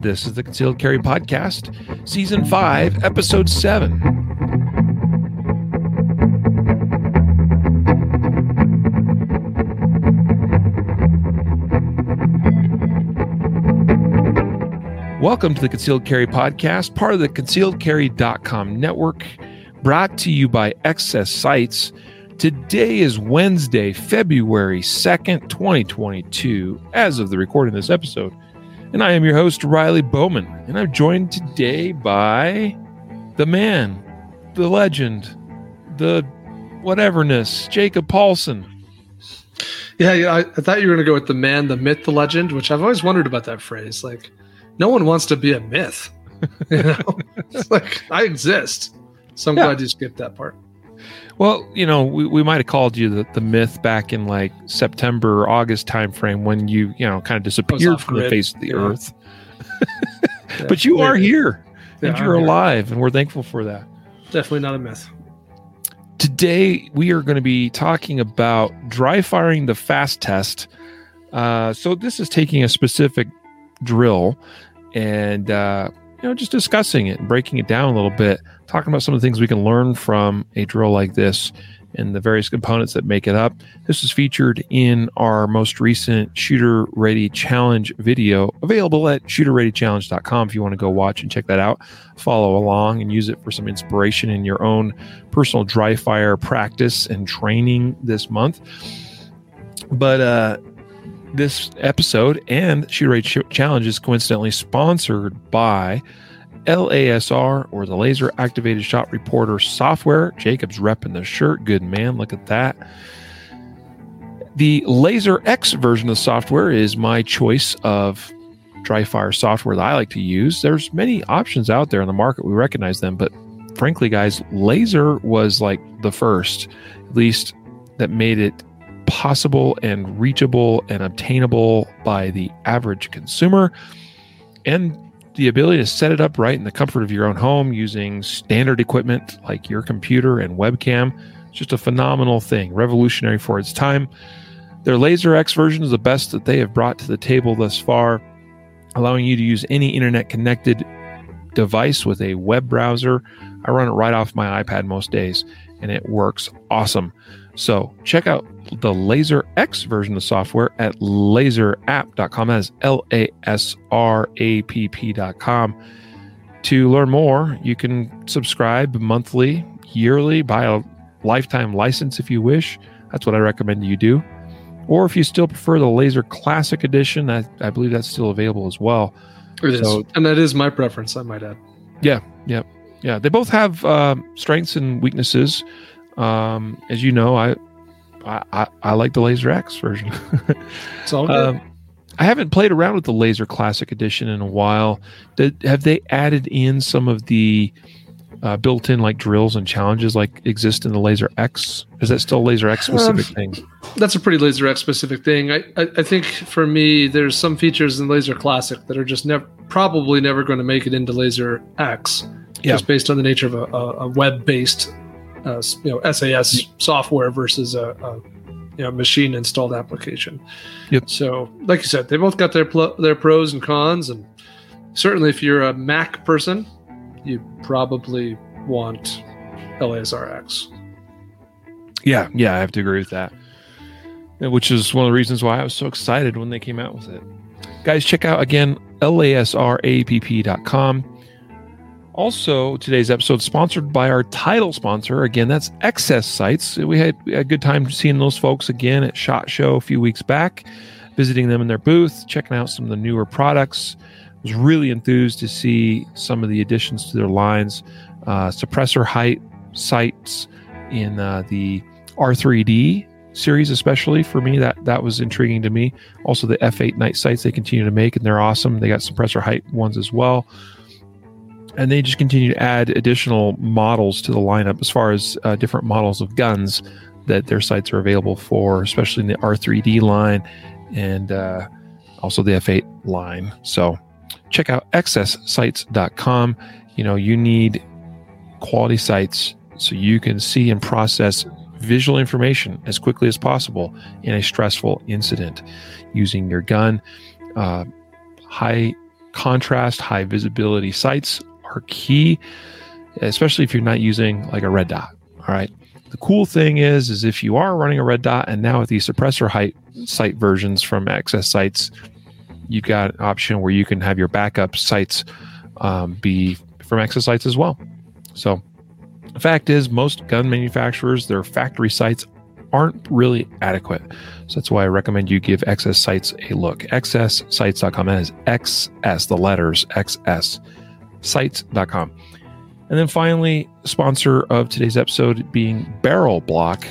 This is the Concealed Carry Podcast, Season 5, Episode 7. Welcome to the Concealed Carry Podcast, part of the concealedcarry.com network, brought to you by XS Sights. Today is Wednesday, February 2nd, 2022, as of the recording of this episode. And I am your host, Riley Bowman. And I'm joined today by the man, the legend, the whateverness, Jacob Paulson. Yeah, yeah I, I thought you were going to go with the man, the myth, the legend, which I've always wondered about that phrase. Like, no one wants to be a myth. You know, it's like I exist. So I'm Yeah. glad you skipped that part. Well, you know, we, we might have called you the, the myth back in like September, August timeframe when you, you know, kind of disappeared from the face of the Yeah. earth. Yeah, But you are here Yeah, and you're I'm here. alive, and we're thankful for that. Definitely not a myth. Today, we are going to be talking about dry firing the fast test. Uh, so, this is taking a specific drill and, uh, you know, just discussing it and breaking it down a little bit, talking about some of the things we can learn from a drill like this and the various components that make it up. This is featured in our most recent Shooter Ready Challenge video, available at shooterreadychallenge.com if you want to go watch and check that out. Follow along and use it for some inspiration in your own personal dry fire practice and training this month. But uh, this episode and Shoot Ch- Challenge is coincidentally sponsored by LASR or the Laser Activated Shot Reporter software. Jacob's repping the shirt. Good man. Look at that. The LASR X version of the software is my choice of dry fire software that I like to use. There's many options out there in the market. We recognize them, but frankly, guys, LASR was like the first, at least that made it possible and reachable and obtainable by the average consumer. And the ability to set it up right in the comfort of your own home using standard equipment like your computer and webcam. It's just a phenomenal thing, revolutionary for its time. Their LASR X version is the best that they have brought to the table thus far, allowing you to use any internet connected device with a web browser. I run it right off my iPad most days, and it works awesome. So check out the LASR X version of the software at lasrapp.com. That is L A S R A P P.com. To learn more, you can subscribe monthly, yearly, buy a lifetime license if you wish. That's what I recommend you do. Or if you still prefer the LASR Classic Edition, I, I believe that's still available as well. It is. So- and that is my preference, I might add. Yeah, yeah, yeah. they both have um strengths and weaknesses. Um, as you know, I, I I like the LASR X version. It's all good. um, I haven't played around with the LASR Classic Edition in a while. Did, have they added in some of the uh, built-in like drills and challenges like exist in the LASR X? Is that still a LASR X specific Um, thing? That's a pretty LASR X specific thing. I, I, I think for me, there's some features in LASR Classic that are just never, probably never going to make it into LASR X, Yeah. just based on the nature of a, a, a web-based, uh, you know, SaaS software versus a, a you know machine installed application. Yep. So, like you said, they both got their pl- their pros and cons, and certainly if you're a Mac person, you probably want LASRX. Yeah, yeah, I have to agree with that. Which is one of the reasons why I was so excited when they came out with it. Guys, check out again lasrapp.com. Also, today's episode sponsored by our title sponsor. Again, that's XS Sights. We had, a good time seeing those folks again at SHOT Show a few weeks back, visiting them in their booth, checking out some of the newer products. Was really enthused to see some of the additions to their lines, uh, suppressor height sights in uh, the R3D series, especially for me. That that was intriguing to me. Also, the F8 night sights they continue to make, and they're awesome. They got suppressor height ones as well, and they just continue to add additional models to the lineup as far as uh, different models of guns that their sights are available for, especially in the R3D line and uh, also the F8 line. So check out xssights.com. You know, you need quality sights so you can see and process visual information as quickly as possible in a stressful incident using your gun. Uh, high contrast, high visibility sights are key, especially if you're not using like a red dot. All right. The cool thing is, is if you are running a red dot, and now with the suppressor height sight versions from XS Sights, you've got an option where you can have your backup sights um, be from XS Sights as well. So, the fact is, most gun manufacturers, their factory sights aren't really adequate. So that's why I recommend you give XS Sights a look. XSSights.com. That is XS, the letters XS, sights.com. And then finally, sponsor of today's episode being Barrel Blok.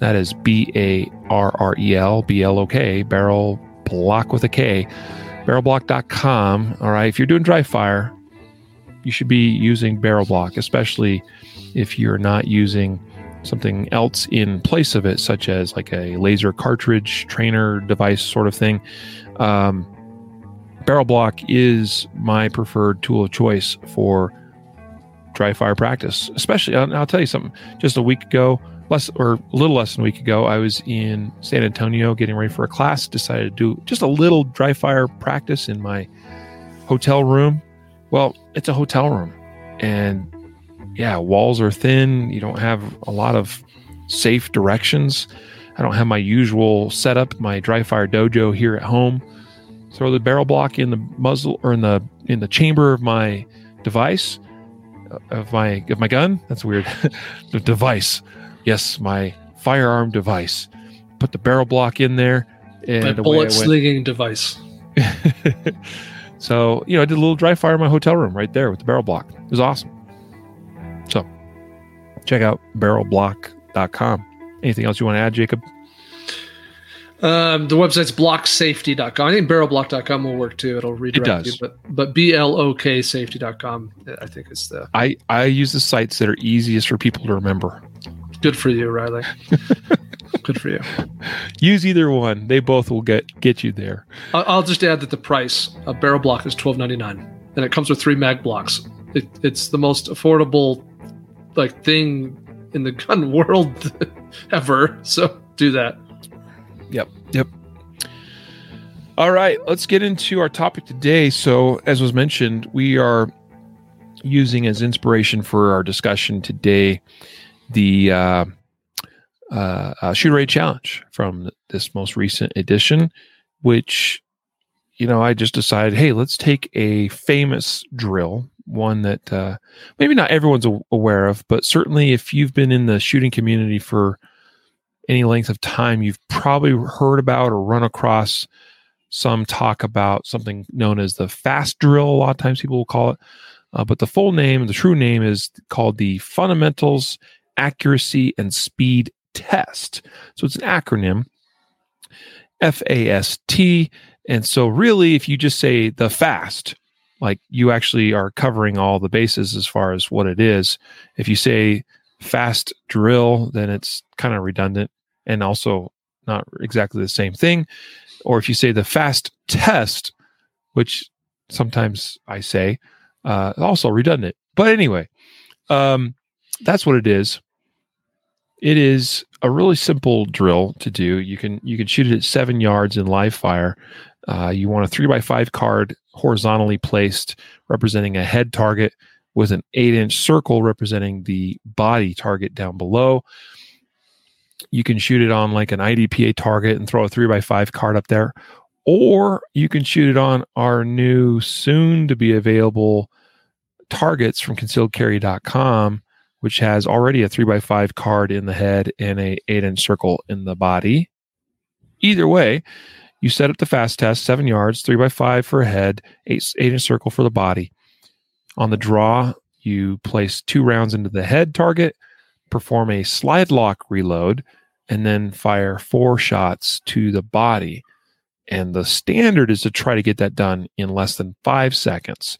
That is B A R R E L B L O K, Barrel Blok with a K. Barrelblok.com. All right. If you're doing dry fire, you should be using Barrel Blok, especially if you're not using something else in place of it, such as like a laser cartridge trainer device sort of thing. Um, Barrel Blok is my preferred tool of choice for dry fire practice, especially. I'll, tell you something. Just a week ago, less or a little less than a week ago, I was in San Antonio getting ready for a class. Decided to do just a little dry fire practice in my hotel room. Well, it's a hotel room, and yeah, walls are thin. You don't have a lot of safe directions. I don't have my usual setup, my dry fire dojo here at home. Throw the barrel blok in the muzzle or in the in the chamber of my device uh, of my of my gun. That's weird. the device. Yes, my firearm device. Put the barrel blok in there and my bullet slinging device. so, you know, I did a little dry fire in my hotel room right there with the barrel blok. It was awesome. So check out barrelblok.com. Anything else you want to add, Jacob? Um, the website's bloksafety.com. I think barrelblok.com will work too. It'll redirect it you, but but B L O K safety.com, I think is the. I, I use the sites that are easiest for people to remember. Good for you, Riley. Good for you. Use either one. They both will get get you there. I'll just add that the price of barrel blok is twelve ninety nine, and it comes with three mag blocks. It, it's the most affordable like thing in the gun world ever. So do that. Yep. Yep. All right, let's get into our topic today. So, as was mentioned, we are using as inspiration for our discussion today the uh, uh, uh, Shooter Ready Challenge from this most recent edition, which, you know, I just decided, hey, let's take a famous drill one that uh, maybe not everyone's aware of, but certainly if you've been in the shooting community for any length of time, you've probably heard about or run across some talk about something known as the fast drill. A lot of times people will call it, uh, but the full name, the true name, is called the Fundamentals Accuracy and Speed Test. So it's an acronym, F A S T. And so, really, if you just say the fast, like you actually are covering all the bases as far as what it is. If you say fast drill, then it's kind of redundant and also not exactly the same thing. Or if you say the fast test, which sometimes I say, uh, also redundant. But anyway, um, that's what it is. It is a really simple drill to do. You can you can shoot it at seven yards in live fire. Uh, you want a three by five card horizontally placed, representing a head target with an eight inch circle representing the body target down below. You can shoot it on like an IDPA target and throw a three by five card up there, or you can shoot it on our new soon to be available targets from concealedcarry.com, which has already a three by five card in the head and a eight inch circle in the body. Either way, you set up the fast test, seven yards, three by five for a head, eight, eight inch circle for the body. On the draw, you place two rounds into the head target, perform a slide lock reload, and then fire four shots to the body. And the standard is to try to get that done in less than five seconds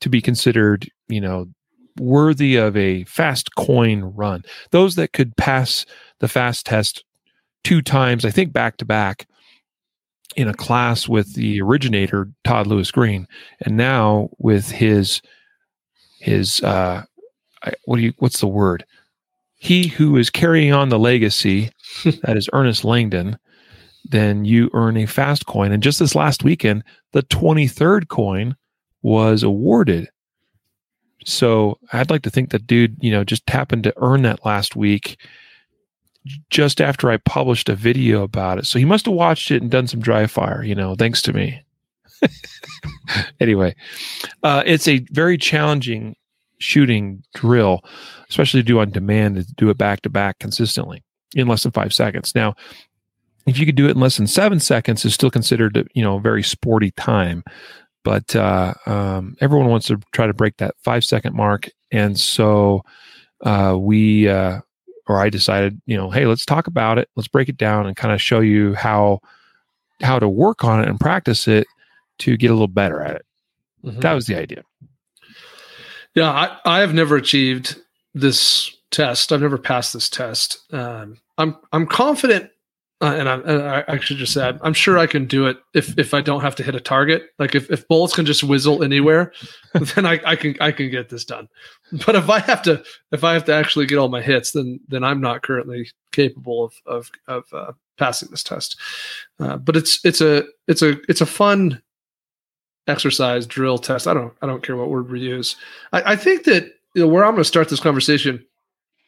to be considered, you know, worthy of a fast coin run. Those that could pass the fast test two times, I think back to back, in a class with the originator Todd Louis Green, and now with his his uh, what do you what's the word? He who is carrying on the legacy, that is Ernest Langdon. Then you earn a fast coin, and just this last weekend, the twenty third coin was awarded. So I'd like to think that dude, you know, just happened to earn that last week just after I published a video about it. So he must have watched it and done some dry fire, you know, thanks to me. anyway, uh, it's a very challenging shooting drill, especially to do on demand, to do it back to back consistently in less than five seconds. Now, if you could do it in less than seven seconds, is still considered, you know, a very sporty time. But uh, um, everyone wants to try to break that five second mark, and so uh, we uh, or I decided, you know, hey, let's talk about it. Let's break it down and kind of show you how how to work on it and practice it to get a little better at it. Mm-hmm. That was the idea. Yeah, I, I have never achieved this test. I've never passed this test. Um, I'm I'm confident, uh, and, I, and I, should just say I'm sure I can do it if if I don't have to hit a target. Like if, if bullets can just whizzle anywhere, then I, I can I can get this done. But if I have to if I have to actually get all my hits, then then I'm not currently capable of of of uh, passing this test. Uh, but it's it's a it's a it's a fun exercise drill test. I don't I don't care what word we use. I, I think that you know, where I'm going to start this conversation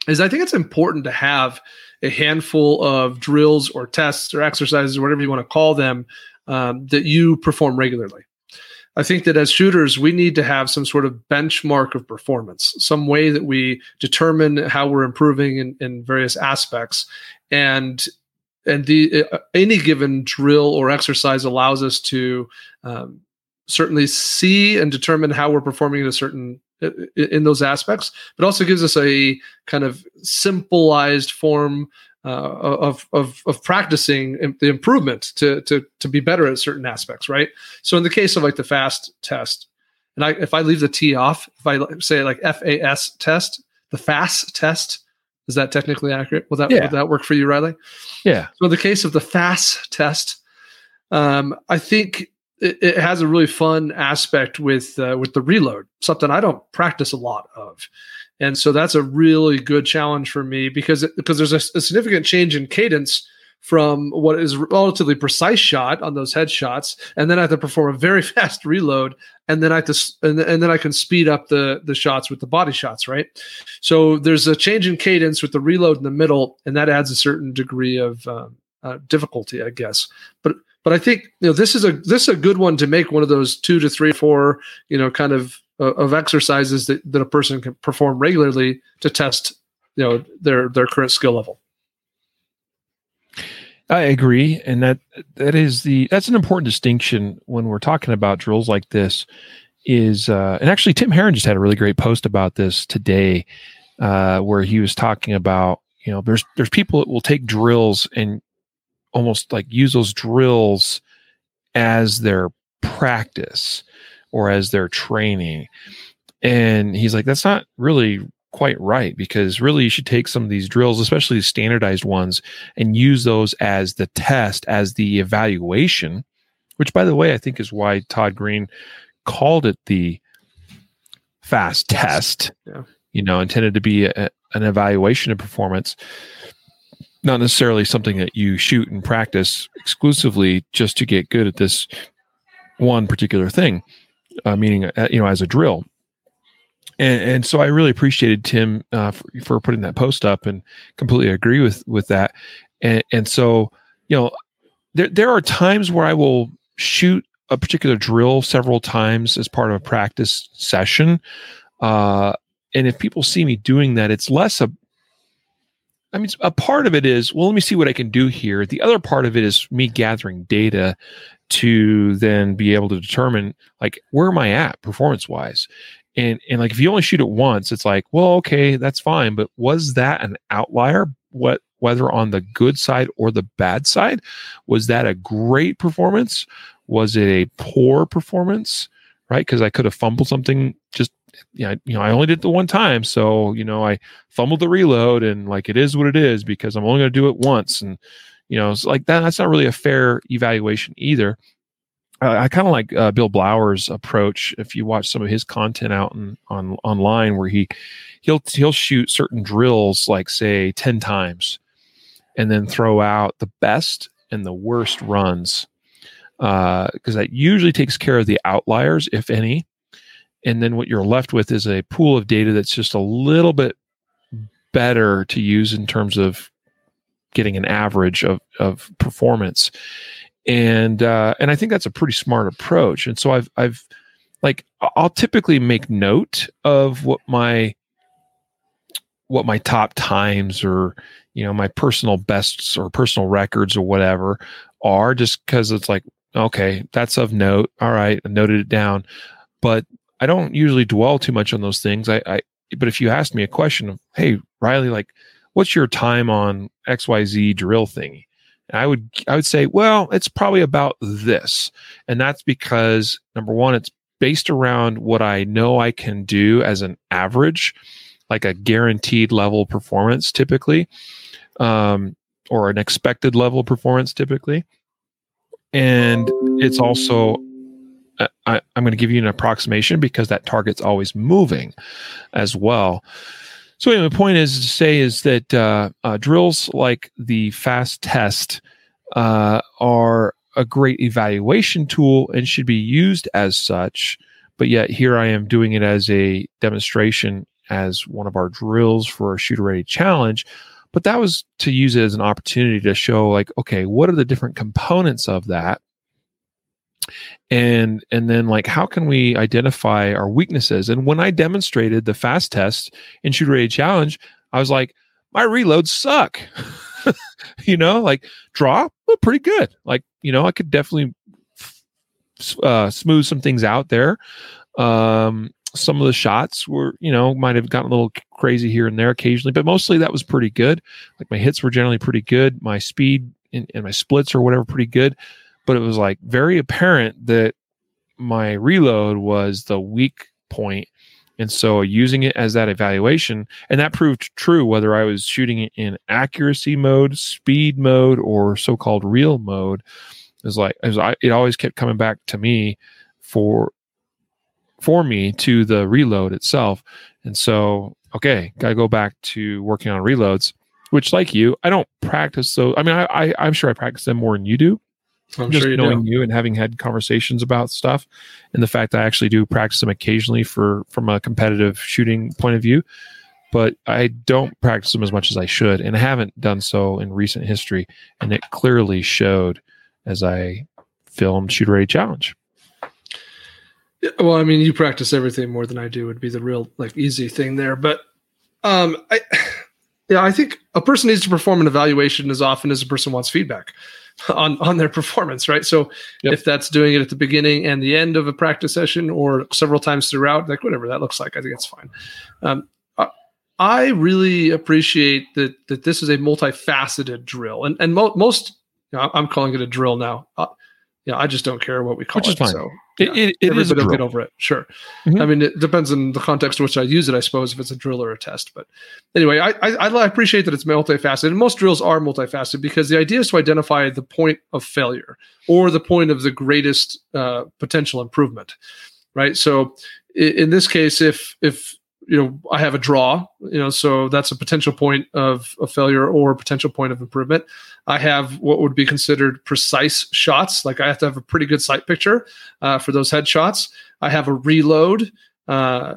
is I think it's important to have a handful of drills or tests or exercises or whatever you want to call them um, that you perform regularly. I think that as shooters, we need to have some sort of benchmark of performance, some way that we determine how we're improving in, in various aspects. And and the uh, any given drill or exercise allows us to um, certainly see and determine how we're performing in a certain in those aspects, but also gives us a kind of simplified form uh, of, of of practicing the improvement to to to be better at certain aspects, right? So in the case of like the fast test, and I if I leave the T off, if I say like FAS test, the fast test, is that technically accurate? Will that yeah. will that work for you, Riley? Yeah. So in the case of the fast test, um, I think it, it, has a really fun aspect with uh, with the reload, something I don't practice a lot of, and so that's a really good challenge for me because it, because there's a, a, significant change in cadence from what is relatively precise shot on those headshots, and then I have to perform a very fast reload, and then I have to and, and then I can speed up the the shots with the body shots, right? So there's a change in cadence with the reload in the middle, and that adds a certain degree of um, uh, difficulty, I guess. But but I think you know this is a this is a good one to make one of those two to three, four, you know, kind of uh, of exercises that, that a person can perform regularly to test, you know, their their current skill level. I agree, and that that is the that's an important distinction when we're talking about drills like this. Is uh, and actually Tim Herron just had a really great post about this today, uh, where he was talking about you know there's there's people that will take drills and almost like use those drills as their practice or as their training. And he's like, that's not really quite right because really you should take some of these drills, especially the standardized ones, and use those as the test, as the evaluation, which by the way, I think is why Todd Green called it the fast test, yeah. you know, intended to be a, an evaluation of performance not necessarily something that you shoot and practice exclusively just to get good at this one particular thing, uh, meaning uh, you know as a drill. And, and so I really appreciated Tim uh, for, for, putting that post up and completely agree with with that. And, and so you know there there are times where I will shoot a particular drill several times as part of a practice session. Uh, and if people see me doing that, it's less a, I mean, a part of it is, well, let me see what I can do here. The other part of it is me gathering data to then be able to determine like where am I at performance wise. And and like if you only shoot it once, it's like, well, okay, that's fine. But was that an outlier? What whether on the good side or the bad side? Was that a great performance? Was it a poor performance? Right? Because I could have fumbled something just yeah, you know, I only did it the one time, so you know, I fumbled the reload, and like it is what it is because I'm only going to do it once, and you know, it's like that. That's not really a fair evaluation either. I, I kind of like uh, Bill Blowers' approach. If you watch some of his content out in, on online, where he he'll he'll shoot certain drills like say ten times, and then throw out the best and the worst runs because uh, that usually takes care of the outliers, if any and then what you're left with is a pool of data that's just a little bit better to use in terms of getting an average of of performance. And uh, and I think that's a pretty smart approach. And so I've I've like I'll typically make note of what my what my top times or you know my personal bests or personal records or whatever are just because it's like okay that's of note. All right i noted it down. But i don't usually dwell too much on those things i, I but if you ask me a question of hey riley like what's your time on xyz drill thingy I would I would say, well, it's probably about this. And that's because number one, it's based around what I know I can do as an average, like a guaranteed level performance typically, um, or an expected level performance typically. And it's also I, I'm going to give you an approximation because that target's always moving as well. So anyway, the point is to say is that uh, uh, drills like the fast test uh, are a great evaluation tool and should be used as such. But yet here I am doing it as a demonstration as one of our drills for a shooter ready challenge. But that was to use it as an opportunity to show like, okay, what are the different components of that? And and then like how can we identify our weaknesses? And when i demonstrated the fast test in shooter ready challenge i was like my reloads suck. You know like draw? Well, pretty good. Like you know i could definitely uh, smooth some things out there. Um some of the shots were you know might have gotten a little crazy here and there occasionally but mostly that was pretty good. Like my hits were generally pretty good. My speed and, and my splits or whatever pretty good but it was like very apparent that my reload was the weak point and so using it as that evaluation and that proved true whether i was shooting it in accuracy mode speed mode or so-called real mode is like it, was, it always kept coming back to me for for me to the reload itself. And so okay gotta go back to working on reloads which like you i don't practice so i mean I, I i'm sure i practice them more than you do I'm just sure you knowing do. you and having had conversations about stuff, and the fact that I actually do practice them occasionally for from a competitive shooting point of view, but I don't practice them as much as I should, and I haven't done so in recent history, and it clearly showed as I filmed Shooter Ready Challenge. Well, I mean, you practice everything more than I do would be the real like easy thing there, but um, I yeah, I think a person needs to perform an evaluation as often as a person wants feedback on on their performance, right? So yep. if that's doing it at the beginning and the end of a practice session or several times throughout, like whatever that looks like, I think it's fine. Um, I really appreciate that that this is a multifaceted drill, and and mo- most you know, I'm calling it a drill now. Uh, yeah, I just don't care what we call Which it. Fine. So it, yeah, it, it is will get over it. Sure. Mm-hmm. I mean, it depends on the context in which I use it, I suppose, if it's a drill or a test. But anyway, I, I, I appreciate that it's multifaceted. And most drills are multifaceted because the idea is to identify the point of failure or the point of the greatest uh, potential improvement, right? So in this case, if if you know i have a draw you know so that's a potential point of, of failure or a potential point of improvement i have what would be considered precise shots. Like i have to have a pretty good sight picture uh, for those headshots. I have a reload uh,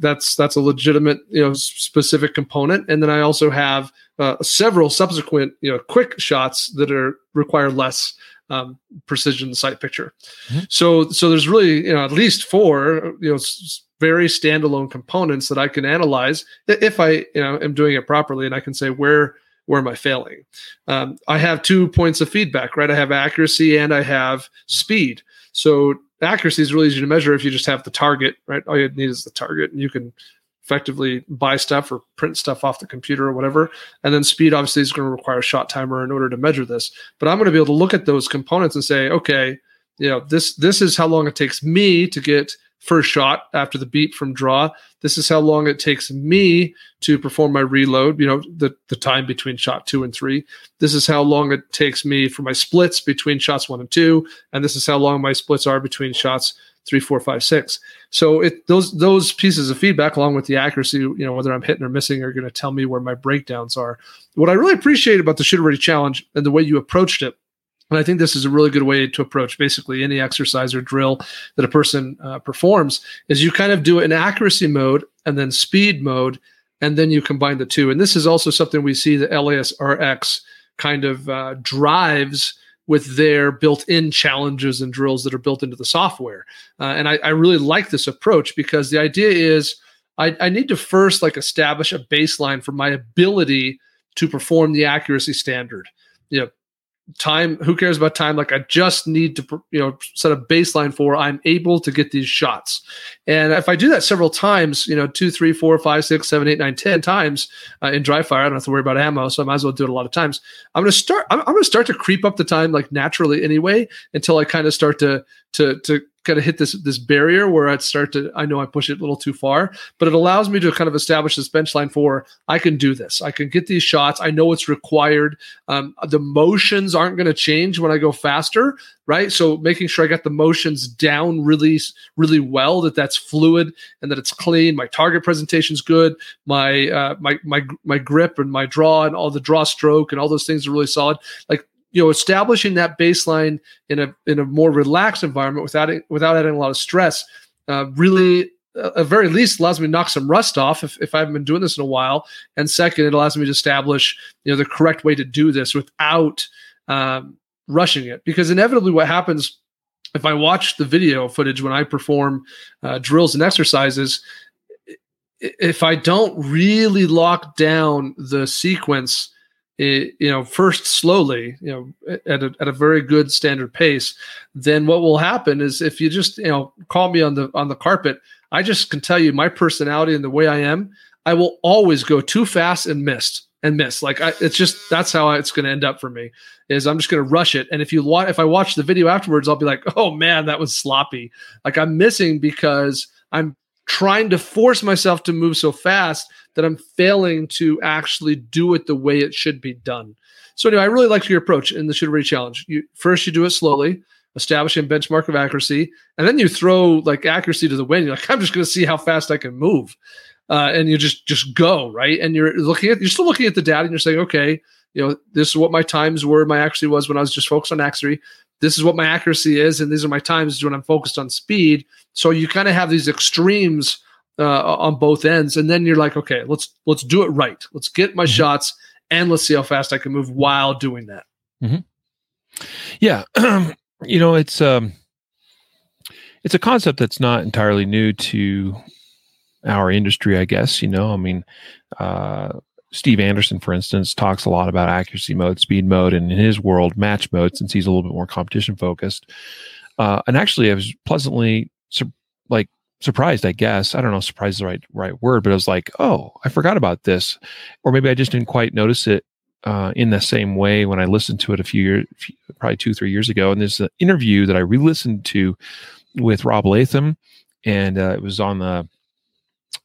that's that's a legitimate you know specific component. And then i also have uh, several subsequent you know quick shots that are require less um, precision sight picture. Mm-hmm. so so there's really you know at least four you know very standalone components that I can analyze if I you know am doing it properly, and I can say where where am I failing. Um, I have two points of feedback, right? I have accuracy and I have speed. So accuracy is really easy to measure if you just have the target, right? All you need is the target, and you can effectively buy stuff or print stuff off the computer or whatever. And then speed obviously is going to require a shot timer in order to measure this. But I'm going to be able to look at those components and say, okay, you know, this this is how long it takes me to get first shot after the beep from draw. This is how long it takes me to perform my reload, you know, the, the time between shot two and three. This is how long it takes me for my splits between shots one and two. And this is how long my splits are between shots three, four, five, six. So it those those pieces of feedback, along with the accuracy, you know, whether I'm hitting or missing, are going to tell me where my breakdowns are. What I really appreciate about the shooter ready challenge and the way you approached it And I think this is a really good way to approach basically any exercise or drill that a person uh, performs is you kind of do it in accuracy mode and then speed mode, and then you combine the two. And this is also something we see the LASRX kind of uh, drives with their built-in challenges and drills that are built into the software. Uh, and I, I, really like this approach because the idea is I, I need to first like establish a baseline for my ability to perform the accuracy standard. You know, time who cares about time? Like i just need to you know set a baseline for i'm able to get these shots. And if i do that several times you know two three four five six seven eight nine ten times uh, in dry fire i don't have to worry about ammo so i might as well do it a lot of times. I'm going to start I'm, I'm going to start to creep up the time like naturally anyway until i kind of start to to to kind of hit this this barrier where I'd start to I know I push it a little too far, but it allows me to kind of establish this bench line for I can do this. I can get these shots. I know what's required. Um, the motions aren't going to change when I go faster, right? So making sure I got the motions down really really well, that that's fluid and that it's clean. My target presentation's good. My uh, my my my grip and my draw and all the draw stroke and all those things are really solid. Like you know establishing that baseline in a in a more relaxed environment without it, without adding a lot of stress uh, really uh, at very least allows me to knock some rust off if, if I haven't been doing this in a while. And second, it allows me to establish you know the correct way to do this without um, rushing it. Because inevitably, what happens if I watch the video footage when I perform uh, drills and exercises, if I don't really lock down the sequence you know, first slowly, you know, at a, at a very good standard pace, then what will happen is if you just, you know, call me on the on the carpet, I just can tell you my personality and the way I am, I will always go too fast and missed and miss. Like I, it's just that's how it's going to end up for me. Is I'm just going to rush it, and if you watch, if I watch the video afterwards, I'll be like, oh man, that was sloppy. Like I'm missing because I'm trying to force myself to move so fast that I'm failing to actually do it the way it should be done. So anyway, I really liked your approach in the shoot ready challenge. You first you do it slowly, establishing a benchmark of accuracy, and then you throw like accuracy to the wind. You're like, I'm just going to see how fast I can move, uh, and you just just go right. And you're looking at you're still looking at the data, and you're saying, okay, you know, this is what my times were, my accuracy was when I was just focused on accuracy. This is what my accuracy is, and these are my times when I'm focused on speed. So you kind of have these extremes uh, on both ends, and then you're like, okay, let's let's do it right. Let's get my mm-hmm. shots, and let's see how fast I can move while doing that. Mm-hmm. Yeah, you know, it's um, it's a concept that's not entirely new to our industry, I guess. You know, I mean, uh, Steve Anderson, for instance, talks a lot about accuracy mode, speed mode, and in his world, match mode, since he's a little bit more competition focused. Uh, and actually, I was pleasantly like surprised, I guess. I don't know, surprised is the right right word, but I was like, oh, I forgot about this, or maybe I just didn't quite notice it uh, in the same way when I listened to it a few years, probably two, three years ago. And there's an interview that I re-listened to with Rob Latham, and uh, it was on the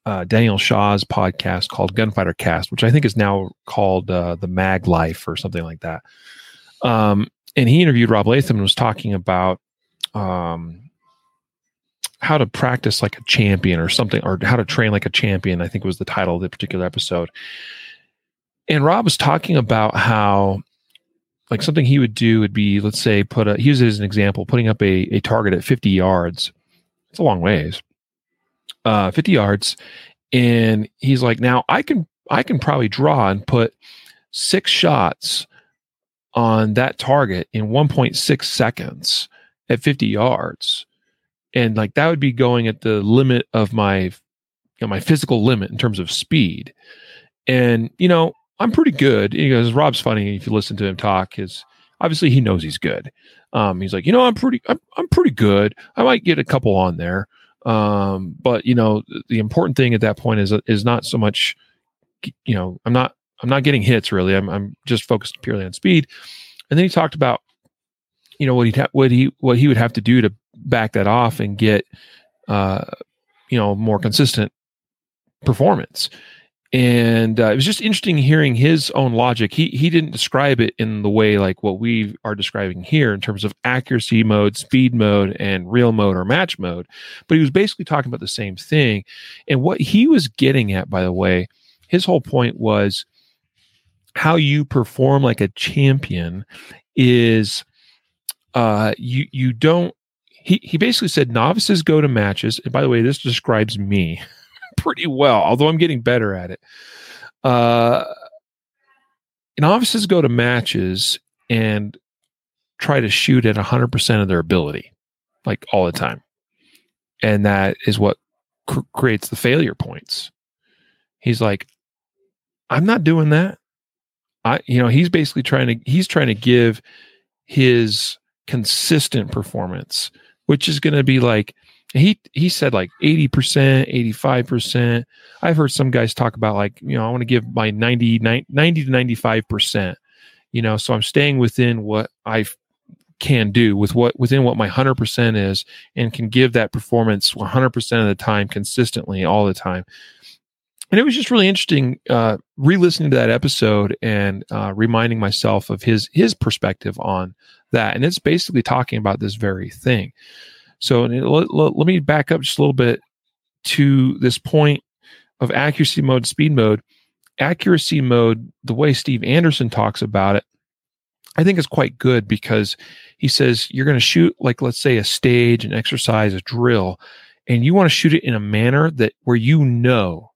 uh, Daniel Shaw's podcast called Gunfighter Cast, which I think is now called uh, the Mag Life or something like that. Um, and he interviewed Rob Latham and was talking about um, how to practice like a champion or something, or how to train like a champion. I think was the title of the particular episode. And Rob was talking about how, like, something he would do would be, let's say, put a, he uses an example, putting up a, a target at 50 yards. It's a long ways, uh, 50 yards. And he's like, now I can, I can probably draw and put six shots on that target in 1.6 seconds at 50 yards and like that would be going at the limit of my you know, my physical limit in terms of speed. And you know i'm pretty good. Because rob's funny if you listen to him talk is obviously he knows he's good. Um, he's like you know i'm pretty I'm, I'm pretty good. I might get a couple on there um, but you know the important thing at that point is is not so much you know i'm not i'm not getting hits really i'm, I'm just focused purely on speed and then he talked about you know what he ha- what he what he would have to do to back that off and get uh, you know more consistent performance. And uh, it was just interesting hearing his own logic. He he didn't describe it in the way like what we are describing here in terms of accuracy mode, speed mode, and real mode or match mode. But he was basically talking about the same thing. And what he was getting at, by the way, his whole point was how you perform like a champion is uh, you you don't. He he basically said novices go to matches. And by the way, this describes me pretty well, although I'm getting better at it. Uh, novices go to matches and try to shoot at 100% of their ability, like all the time. And that is what cr- creates the failure points. He's like, I'm not doing that. I, you know, he's basically trying to, he's trying to give his consistent performance, which is going to be like, he he said like 80%, 85%. I've heard some guys talk about like, you know, I want to give my 90, 90 to 95%. You know, so I'm staying within what I can do with what within what my 100% is and can give that performance 100% of the time consistently all the time. And it was just really interesting uh, re-listening to that episode and uh, reminding myself of his his perspective on that. And it's basically talking about this very thing. So let, let, let me back up just a little bit to this point of accuracy mode, speed mode. Accuracy mode, the way Steve Anderson talks about it, I think is quite good because he says you're going to shoot like let's say a stage, an exercise, a drill, and you want to shoot it in a manner that where you know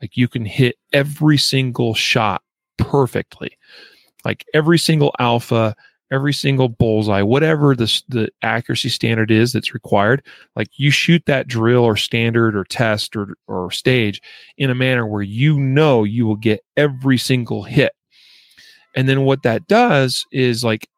like you can hit every single shot perfectly. Like every single alpha, every single bullseye, whatever the, the accuracy standard is that's required, like you shoot that drill or standard or test or, or stage in a manner where you know you will get every single hit. And then what that does is like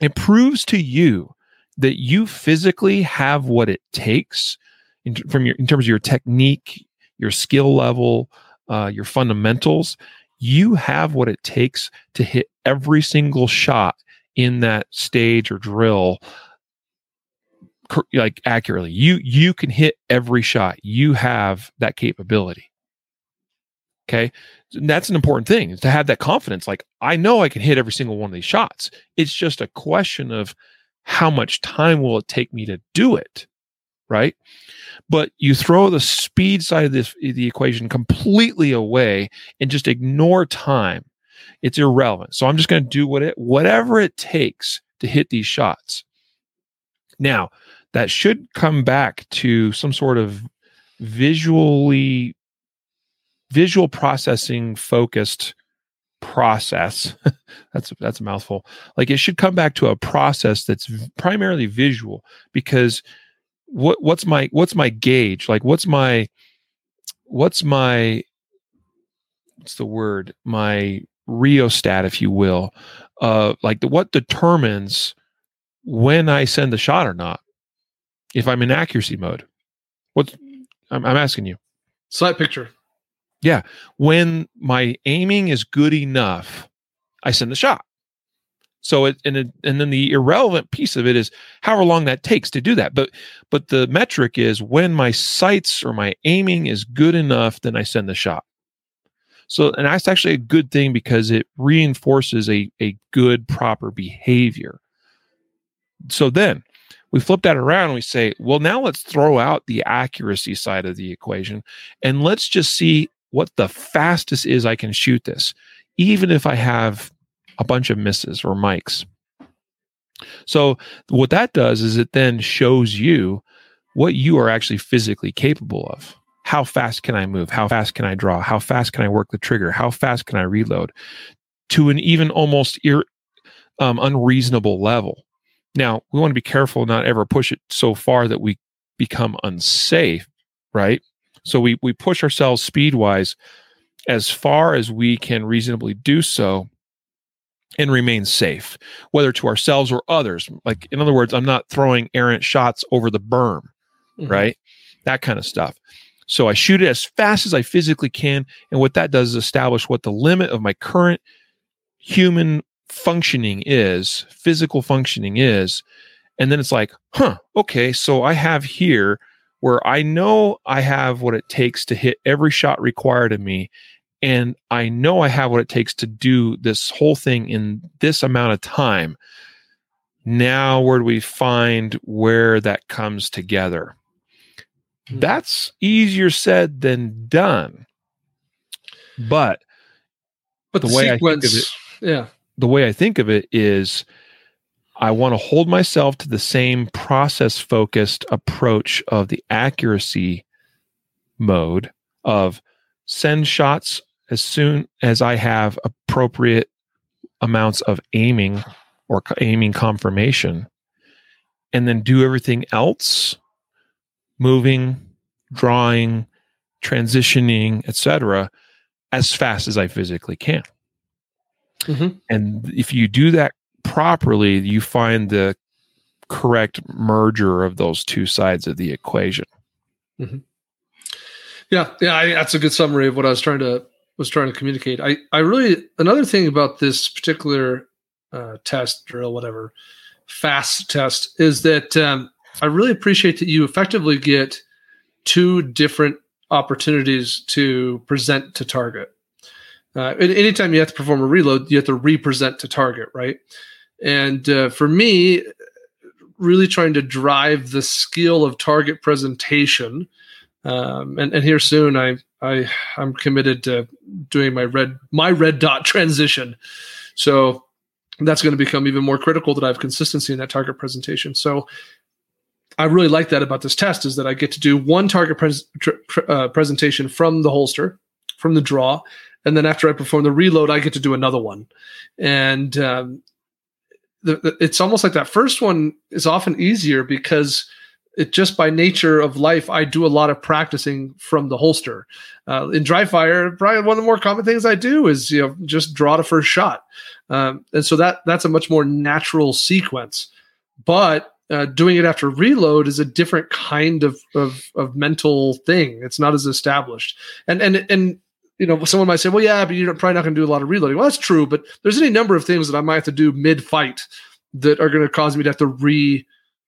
it proves to you that you physically have what it takes in, from your in terms of your technique, your skill level, uh, your fundamentals. You have what it takes to hit every single shot in that stage or drill like accurately. You you can hit every shot. You have that capability. Okay? And that's an important thing to have that confidence. Like i know i can hit every single one of these shots. It's just a question of how much time will it take me to do it right? But you throw the speed side of this the equation completely away and just ignore time it's irrelevant. So I'm just going to do what it, whatever it takes to hit these shots. Now, that should come back to some sort of visually visual processing focused process that's that's a mouthful like it should come back to a process that's primarily visual because what what's my what's my gauge like what's my what's my what's the word my rheostat, if you will, uh, like the, what determines when I send the shot or not. If I'm in accuracy mode, What I'm, I'm asking you. Sight picture. Yeah, when my aiming is good enough, I send the shot. So it and it, and then the irrelevant piece of it is however long that takes to do that. But but the metric is when my sights or my aiming is good enough, then I send the shot. So, and that's actually a good thing because it reinforces a, a good, proper behavior. So then we flip that around and we say, well, now let's throw out the accuracy side of the equation and let's just see what the fastest is I can shoot this, even if I have a bunch of misses or mics. So, what that does is it then shows you what you are actually physically capable of how fast can I move? How fast can I draw? How fast can I work the trigger? How fast can I reload? To an even almost ir- um, unreasonable level. Now, we want to be careful not ever push it so far that we become unsafe, right? So we we push ourselves speed wise as far as we can reasonably do so and remain safe, whether to ourselves or others. Like in other words, I'm not throwing errant shots over the berm, mm-hmm. right? That kind of stuff. So I shoot it as fast as I physically can. And what that does is establish what the limit of my current human functioning is, physical functioning is. And then it's like, huh, okay, so I have here where I know I have what it takes to hit every shot required of me. And I know I have what it takes to do this whole thing in this amount of time. Now, where do we find where that comes together? Hmm. That's easier said than done. But but the, the way sequence, I think of it, yeah, the way I think of it is, I want to hold myself to the same process focused approach of the accuracy mode of send shots as soon as I have appropriate amounts of aiming or aiming confirmation and then do everything else moving drawing transitioning etc as fast as i physically can mm-hmm. and if you do that properly you find the correct merger of those two sides of the equation mm-hmm. yeah yeah I, that's a good summary of what i was trying to was trying to communicate i i really another thing about this particular uh, test drill whatever fast test is that um, I really appreciate that you effectively get two different opportunities to present to target. Uh, anytime you have to perform a reload, you have to represent to target, right? And uh, for me, really trying to drive the skill of target presentation. Um, and, and here soon, I I I'm committed to doing my red my red dot transition. So that's going to become even more critical that I have consistency in that target presentation. So I really like that about this test is that I get to do one target pres- tr- uh, presentation from the holster, from the draw, and then after I perform the reload, I get to do another one. And um, the, the, it's almost like that first one is often easier because it just by nature of life, I do a lot of practicing from the holster. Uh, in dry fire, probably one of the more common things I do is you know just draw the first shot. Um, and so that that's a much more natural sequence. But uh, doing it after reload is a different kind of, of of mental thing. It's not as established. And and and you know, someone might say, "Well, yeah, but you're probably not going to do a lot of reloading." Well, that's true, but there's any number of things that I might have to do mid fight that are going to cause me to have to re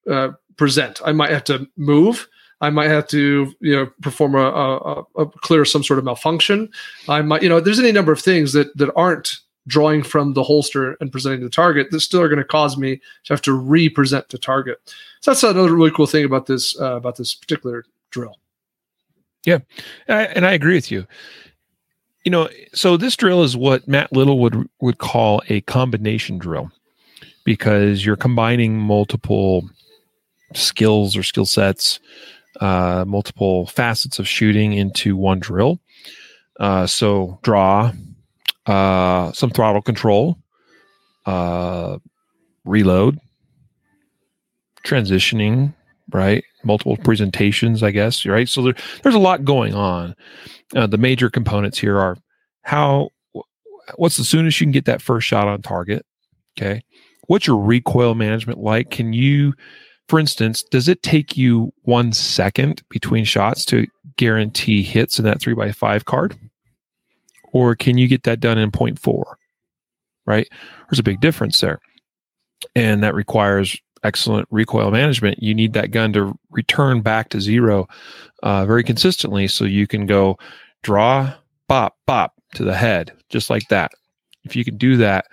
uh, present. I might have to move. I might have to, you know, perform a, a, a, clear some sort of malfunction. I might, you know, there's any number of things that that aren't drawing from the holster and presenting the target that still are going to cause me to have to re-present to target. So that's another really cool thing about this uh, about this particular drill. Yeah, and I, and I agree with you. You know, so this drill is what Matt Little would would call a combination drill because you're combining multiple skills or skill sets, uh, multiple facets of shooting into one drill. Uh, so draw, uh, some throttle control, uh, reload, transitioning, right? Multiple presentations, I guess, right? So there, there's a lot going on. Uh, the major components here are how, what's the soonest you can get that first shot on target? Okay. What's your recoil management like? Can you, for instance, does it take you one second between shots to guarantee hits in that three by five card? Or can you get that done in 0.4 right? There's a big difference there. And that requires excellent recoil management. You need that gun to return back to zero uh, very consistently so you can go draw bop bop to the head just like that. If you can do that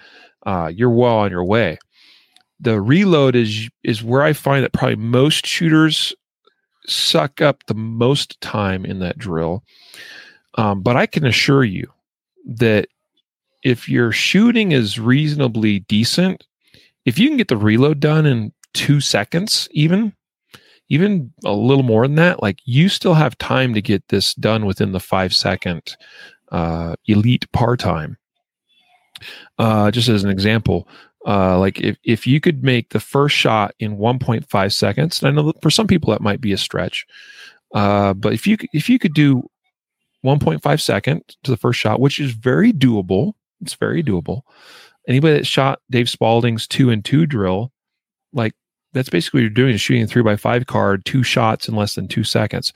uh, you're well on your way. The reload is is where i find that probably most shooters suck up the most time in that drill. Um, but i can assure you that if your shooting is reasonably decent, if you can get the reload done in two seconds, even even a little more than that, like you still have time to get this done within the five second uh, elite par time. Uh, just as an example, uh, like if, if you could make the first shot in 1.5 seconds, and I know for some people that might be a stretch, uh, but if you if you could do 1.5 second to the first shot, which is very doable. It's very doable. Anybody that shot Dave Spaulding's two and two drill, like that's basically what you're doing is shooting a three by five card, two shots in less than two seconds.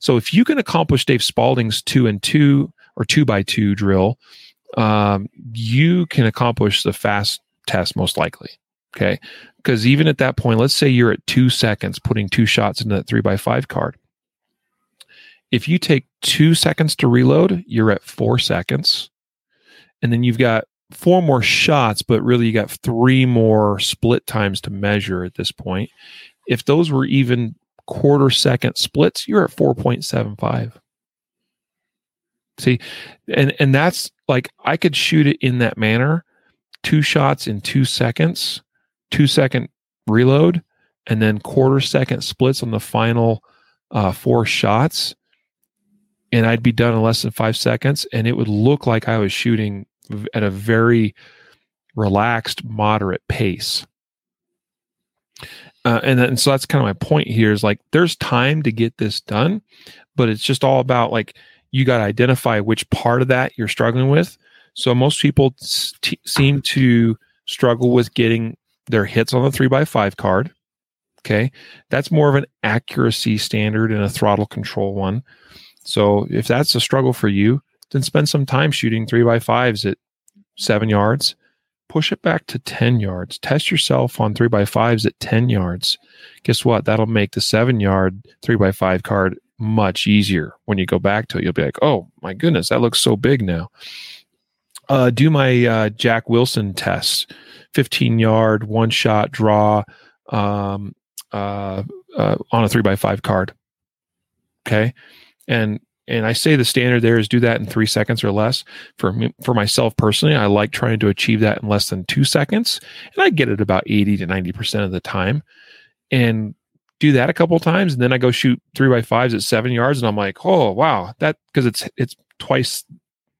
So if you can accomplish Dave Spaulding's two and two or two by two drill, um, you can accomplish the fast test most likely. Okay. Because even at that point, let's say you're at two seconds putting two shots into that three by five card. If you take two seconds to reload, you're at four seconds. And then you've got four more shots, but really you got three more split times to measure at this point. If those were even quarter second splits, you're at 4.75. See, and and that's like I could shoot it in that manner, two shots in two seconds, two second reload and then quarter second splits on the final uh, four shots and I'd be done in less than five seconds, and it would look like I was shooting at a very relaxed, moderate pace. Uh, and so that's kind of my point here is like there's time to get this done, but it's just all about like you got to identify which part of that you're struggling with. So most people t- seem to struggle with getting their hits on the three by five card. Okay. That's more of an accuracy standard and a throttle control one. So if that's a struggle for you, then spend some time shooting three by fives at seven yards. Push it back to 10 yards. Test yourself on three by fives at 10 yards. Guess what? That'll make the seven yard three by five card much easier when you go back to it. You'll be like, oh my goodness, that looks so big now. Uh, do my uh, Jack Wilson test 15 yard, one shot draw um, uh, uh on a three by five card. Okay and and I say the standard there is do that in three seconds or less. For me, for myself personally, I like trying to achieve that in less than two seconds, and I get it about eighty to ninety percent of the time. And do that a couple times, and then I go shoot three by fives at seven yards, and I'm like, oh wow, that because it's it's twice,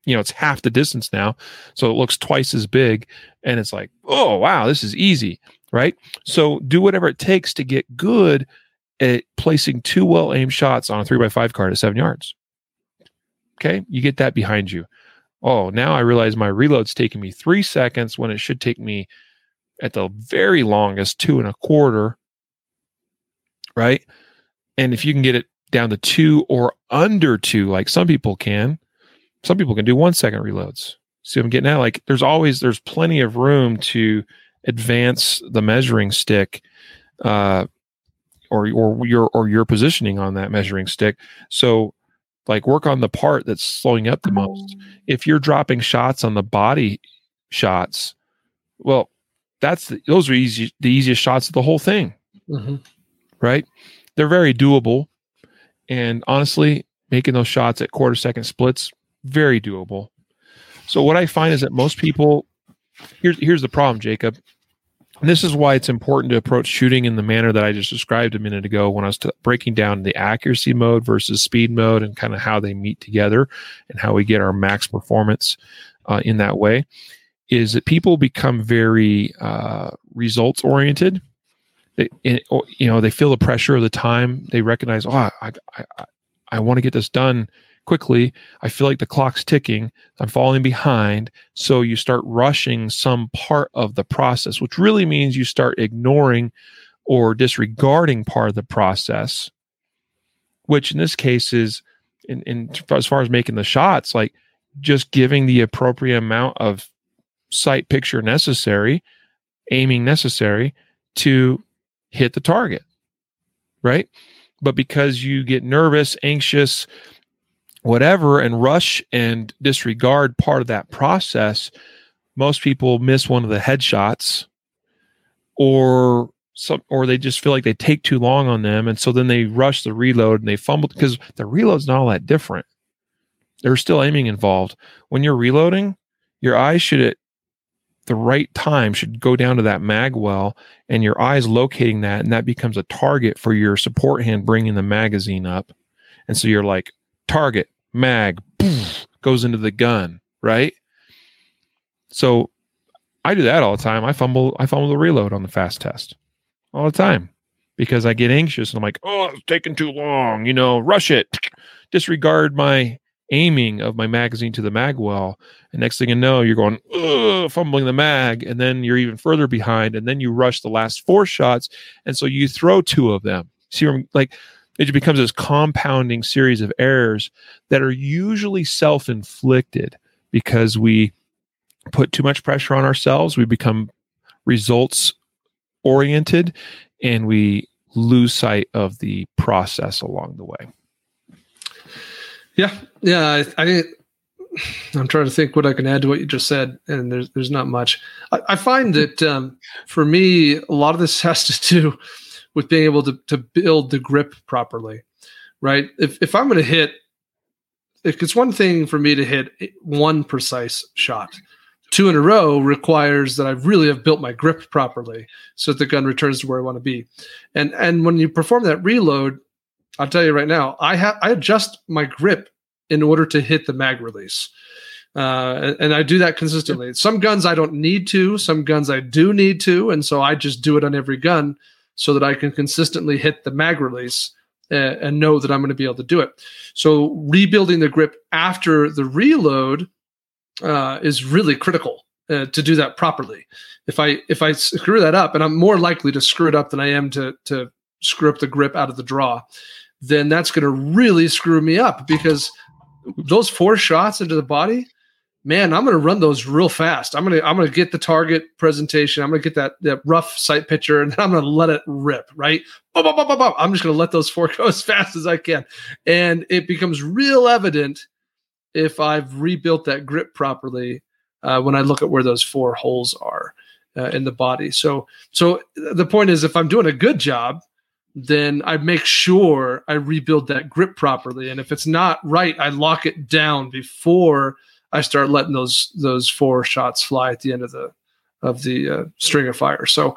you know, it's half the distance now, so it looks twice as big, and it's like, oh wow, this is easy, right? So do whatever it takes to get good at placing two well aimed shots on a three by five card at seven yards. Okay, you get that behind you. Oh, now I realize my reload's taking me three seconds when it should take me at the very longest two and a quarter. Right. And if you can get it down to two or under two, like some people can, some people can do one second reloads. See I'm getting at? Like there's always there's plenty of room to advance the measuring stick uh, or or your or your positioning on that measuring stick. So like work on the part that's slowing up the most. Oh. If you're dropping shots on the body shots, well, that's the, those are easy the easiest shots of the whole thing. Mm-hmm. Right? They're very doable. And honestly, making those shots at quarter second splits, very doable. So what I find is that most people here's here's the problem, Jacob. This is why it's important to approach shooting in the manner that I just described a minute ago when I was t- breaking down the accuracy mode versus speed mode and kind of how they meet together and how we get our max performance uh, in that way. Is that people become very uh, results oriented. They, you know, they feel the pressure of the time. They recognize, oh, I, I, I want to get this done quickly. I feel like the clock's ticking. I'm falling behind. So you start rushing some part of the process, which really means you start ignoring or disregarding part of the process, which in this case is, in, in as far as making the shots, like just giving the appropriate amount of sight picture necessary, aiming necessary to hit the target. Right. But because you get nervous, anxious, whatever and rush and disregard part of that process, most people miss one of the headshots or some or they just feel like they take too long on them and so then they rush the reload and they fumble because the reload's not all that different. There's still aiming involved. When you're reloading, your eyes should at the right time should go down to that mag well and your eyes locating that and that becomes a target for your support hand bringing the magazine up. And so you're like target mag poof, goes into the gun, right? So I do that all the time. I fumble I fumble the reload on the fast test all the time because I get anxious and I'm like, oh, it's taking too long, you know, rush it. Disregard my aiming of my magazine to the mag well. And next thing you know, you're going, fumbling the mag, and then you're even further behind, and then you rush the last four shots. And so you throw two of them. See, like it becomes this compounding series of errors that are usually self inflicted because we put too much pressure on ourselves. We become results oriented and we lose sight of the process along the way. Yeah. Yeah. I, I I'm trying to think what I can add to what you just said, and there's there's not much. I, I find that um, for me, a lot of this has to do with being able to, to build the grip properly, right? If, if I'm going to hit, if it's one thing for me to hit one precise shot, two in a row requires that I really have built my grip properly so that the gun returns to where I want to be. And and when you perform that reload, I'll tell you right now, I have I adjust my grip in order to hit the mag release. Uh, and, and I do that consistently. Some guns I don't need to, some guns I do need to, and so I just do it on every gun so that I can consistently hit the mag release and, and know that I'm going to be able to do it. So rebuilding the grip after the reload uh, is really critical uh, to do that properly. If I if I screw that up, and I'm more likely to screw it up than I am to to screw up the grip out of the draw, then that's going to really screw me up because those four shots into the body, man, I'm going to run those real fast. I'm going to I'm going to get the target presentation. I'm going to get that that rough sight picture, and then I'm going to let it rip. Right, I'm just going to let those four go as fast as I can, and it becomes real evident if I've rebuilt that grip properly uh, when I look at where those four holes are uh, in the body. So, so the point is, if I'm doing a good job, then I make sure I rebuild that grip properly. And if it's not right, I lock it down before I start letting those those four shots fly at the end of the of the uh, string of fire. So,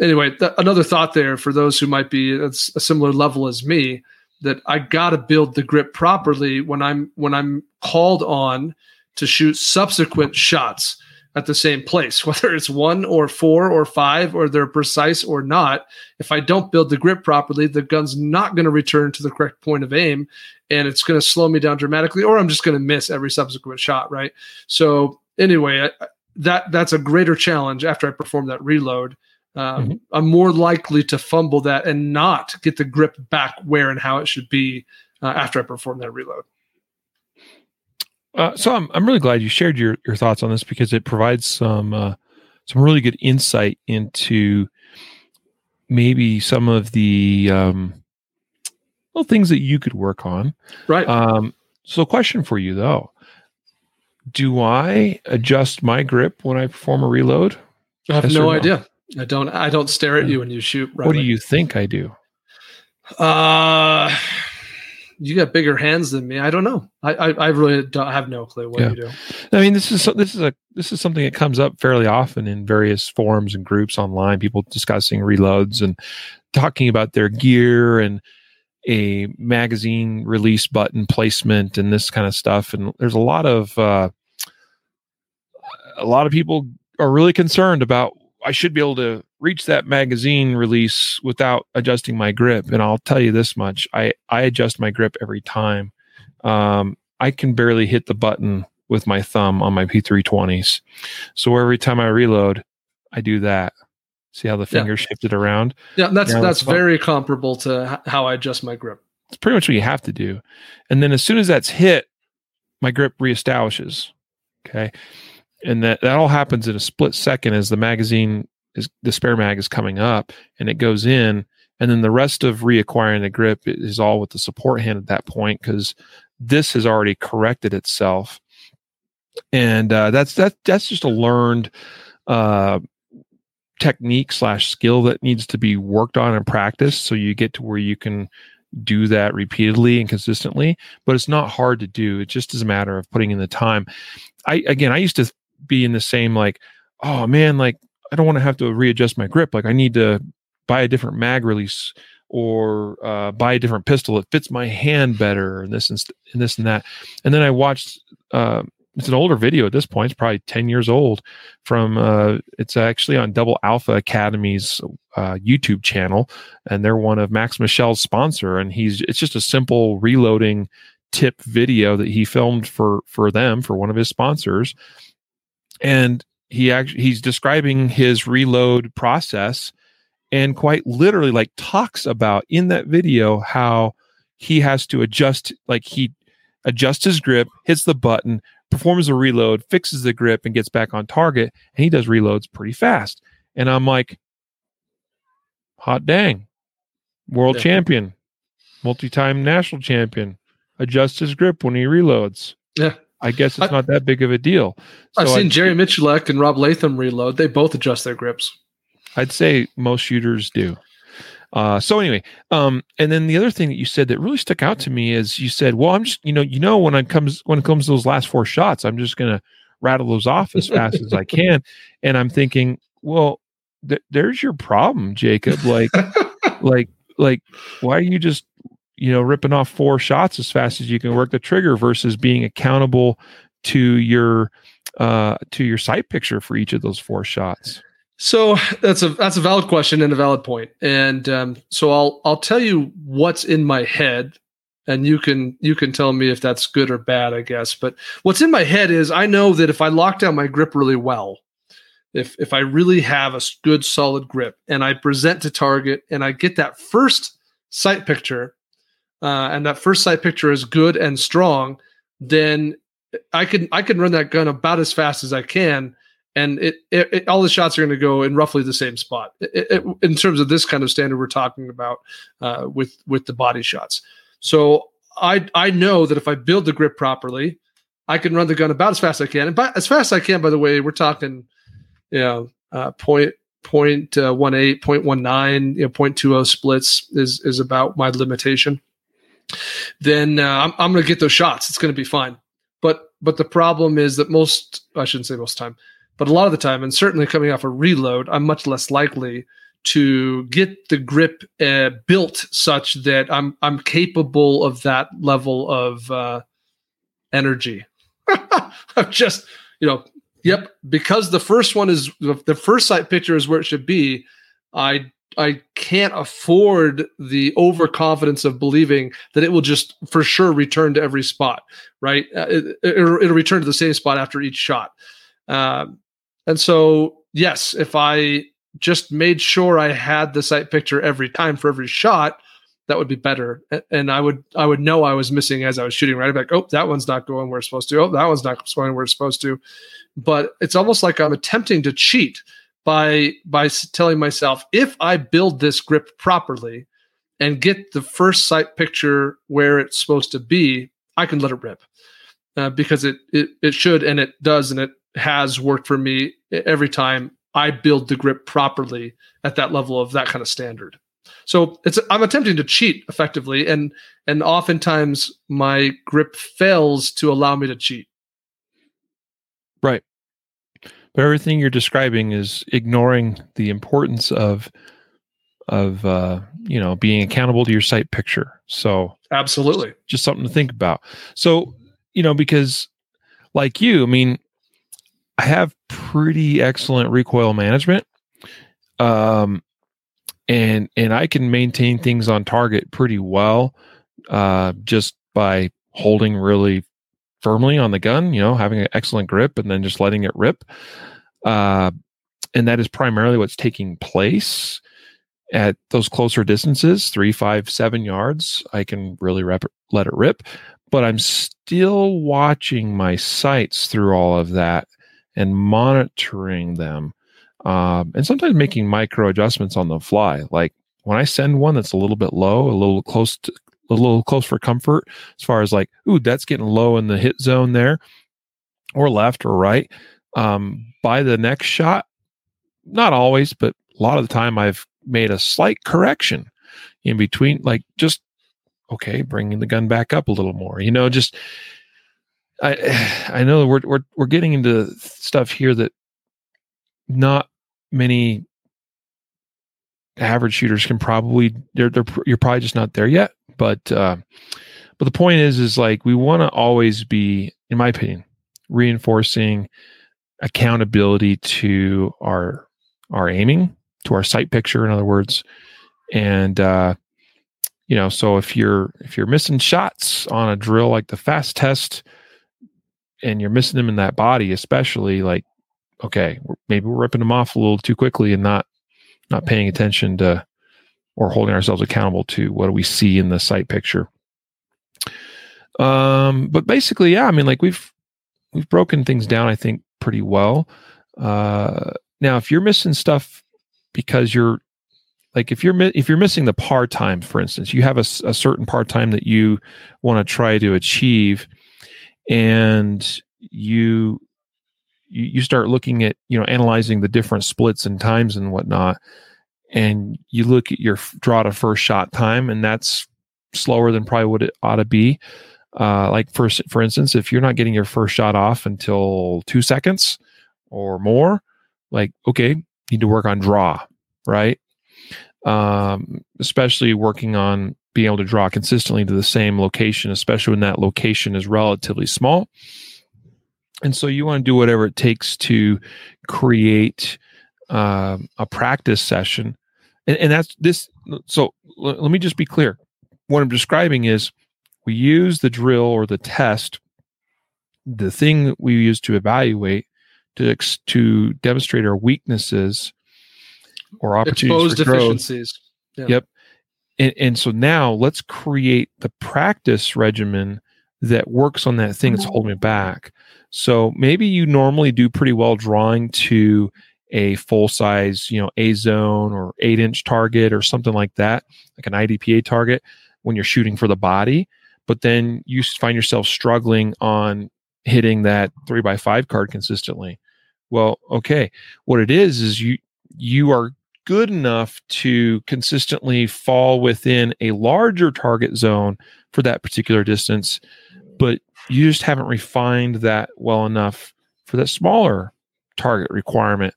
anyway, th- another thought there for those who might be at a similar level as me that I got to build the grip properly when I'm when I'm called on to shoot subsequent shots at the same place, whether it's one or four or five or they're precise or not. If I don't build the grip properly, the gun's not going to return to the correct point of aim and it's going to slow me down dramatically, or I'm just going to miss every subsequent shot, right? So, anyway, I, that that's a greater challenge after I perform that reload um, mm-hmm. I'm more likely to fumble that and not get the grip back where and how it should be uh, after I perform that reload. Uh, so I'm I'm really glad you shared your your thoughts on this because it provides some uh, some really good insight into maybe some of the um, little things that you could work on. Right. Um, so, question for you though: Do I adjust my grip when I perform a reload? I have yes no idea. I don't. I don't stare at you when you shoot. Right what do you think I do? Uh, you got bigger hands than me. I don't know. I I, I really don't have no clue what yeah. you do. I mean, this is this is a this is something that comes up fairly often in various forums and groups online. People discussing reloads and talking about their gear and a magazine release button placement and this kind of stuff. And there's a lot of uh, a lot of people are really concerned about I should be able to reach that magazine release without adjusting my grip. And I'll tell you this much: I I adjust my grip every time. Um, I can barely hit the button with my thumb on my P320s. So every time I reload, I do that. See how the finger yeah. shifted around? Yeah, that's that's very comparable to how I adjust my grip. It's pretty much what you have to do. And then as soon as that's hit, my grip reestablishes. Okay and that that all happens in a split second as the magazine is the spare mag is coming up and it goes in and then the rest of reacquiring the grip is all with the support hand at that point because this has already corrected itself. And uh, that's that that's just a learned uh, technique slash skill that needs to be worked on and practiced so you get to where you can do that repeatedly and consistently but it's not hard to do. It just is a matter of putting in the time. I again i used to be in the same like, oh man, like I don't want to have to readjust my grip. Like I need to buy a different mag release or uh, buy a different pistol. It fits my hand better, and this and, and this and that. And then I watched. Uh, it's an older video at this point. It's probably ten years old. From uh, it's actually on Double Alpha Academy's uh, YouTube channel, and they're one of Max Michel's sponsor. And he's it's just a simple reloading tip video that he filmed for for them for one of his sponsors and he actually he's describing his reload process and quite literally like talks about in that video how he has to adjust like he adjusts his grip hits the button performs a reload fixes the grip and gets back on target and he does reloads pretty fast. And i'm like hot dang. World yeah. champion. Multi-time national champion. Adjusts his grip when he reloads. Yeah I guess it's I, not that big of a deal. So I've seen I, Jerry Miculek and Rob Leatham reload. They both adjust their grips. I'd say most shooters do. Uh, so anyway, um, and then the other thing that you said that really stuck out to me is you said, "Well, I'm just you know you know when it comes when it comes to those last four shots, I'm just gonna rattle those off as fast as I can. And I'm thinking, well, th- there's your problem, Jacob. Like, like, like, why are you just, you know, ripping off four shots as fast as you can work the trigger versus being accountable to your, uh, to your sight picture for each of those four shots? So that's a that's a valid question and a valid point. And um, so I'll I'll tell you what's in my head, and you can you can tell me if that's good or bad, I guess. But what's in my head is I know that if I lock down my grip really well, if if I really have a good solid grip and I present to target and I get that first sight picture, uh, and that first sight picture is good and strong, then I can I can run that gun about as fast as I can and it, it, it, all the shots are going to go in roughly the same spot it, in terms of this kind of standard we're talking about uh, with with the body shots. So I I know that if I build the grip properly, I can run the gun about as fast as I can, and by, as fast as I can. By the way, we're talking, you know, uh, point point uh, you know, oh splits is is about my limitation. Then uh, I'm I'm going to get those shots. It's going to be fine. But but the problem is that most I shouldn't say most time but a lot of the time, and certainly coming off a reload, I'm much less likely to get the grip uh, built such that I'm I'm capable of that level of uh, energy. I'm just you know, yep, because the first one is the first sight picture is where it should be. I I can't afford the overconfidence of believing that it will just for sure return to every spot. Right, uh, it, will it, return to the same spot after each shot. Um, and so, yes, if I just made sure I had the sight picture every time for every shot, that would be better. And I would I would know I was missing as I was shooting. Right, I'd be like, oh, that one's not going where it's supposed to. Oh, that one's not going where it's supposed to. But it's almost like I'm attempting to cheat by by telling myself if I build this grip properly and get the first sight picture where it's supposed to be, I can let it rip uh, because it, it it should and it does and it has worked for me every time I build the grip properly at that level of that kind of standard. So it's I'm attempting to cheat effectively, and and oftentimes my grip fails to allow me to cheat. Right. But everything you're describing is ignoring the importance of of uh, you know being accountable to your sight picture. So absolutely, just something to think about. So you know because like you, I mean, I have pretty excellent recoil management. Um, and and I can maintain things on target pretty well, uh, just by holding really firmly on the gun. You know, having an excellent grip and then just letting it rip. Uh, and that is primarily what's taking place at those closer distances, three, five, seven yards. I can really rep, let it rip, but I'm still watching my sights through all of that and monitoring them um, and sometimes making micro adjustments on the fly like when i send one that's a little bit low a little close to a little close for comfort as far as like ooh that's getting low in the hit zone there or left or right. Um, by the next shot not always but a lot of the time i've made a slight correction in between like just okay bringing the gun back up a little more you know just I I know we're we're we're getting into stuff here that not many average shooters can probably they're, they're you're probably just not there yet but uh but the point is is like we want to always be in my opinion reinforcing accountability to our our aiming to our sight picture in other words. And uh you know so if you're if you're missing shots on a drill like the fast test and you're missing them in that body, especially like, okay, maybe we're ripping them off a little too quickly and not not paying attention to or holding ourselves accountable to what do we see in the sight picture. Um, but basically, yeah, I mean, like we've we've broken things down, I think, pretty well. Uh, now, if you're missing stuff because you're like if you're if you're missing the part time, for instance, you have a, a certain part time that you want to try to achieve and you you start looking at you know analyzing the different splits and times and whatnot and you look at your draw to first shot time and that's slower than probably what it ought to be Uh, like for for instance, if you're not getting your first shot off until two seconds or more, like okay, need to work on draw, right? Um, especially working on being able to draw consistently to the same location, especially when that location is relatively small. And so you want to do whatever it takes to create uh, a practice session. And, and that's this. So l- let me just be clear. What I'm describing is we use the drill or the test, the thing that we use to evaluate to, ex- to demonstrate our weaknesses or opportunities Exposed for growth. deficiencies. Yeah. Yep. And, and so now let's create the practice regimen that works on that thing that's holding me back. So maybe you normally do pretty well drawing to a full size, you know, A zone or eight inch target or something like that, like an IDPA target when you're shooting for the body. But then you find yourself struggling on hitting that three by five card consistently. Well, okay. What it is is you you are good enough to consistently fall within a larger target zone for that particular distance, but you just haven't refined that well enough for that smaller target requirement.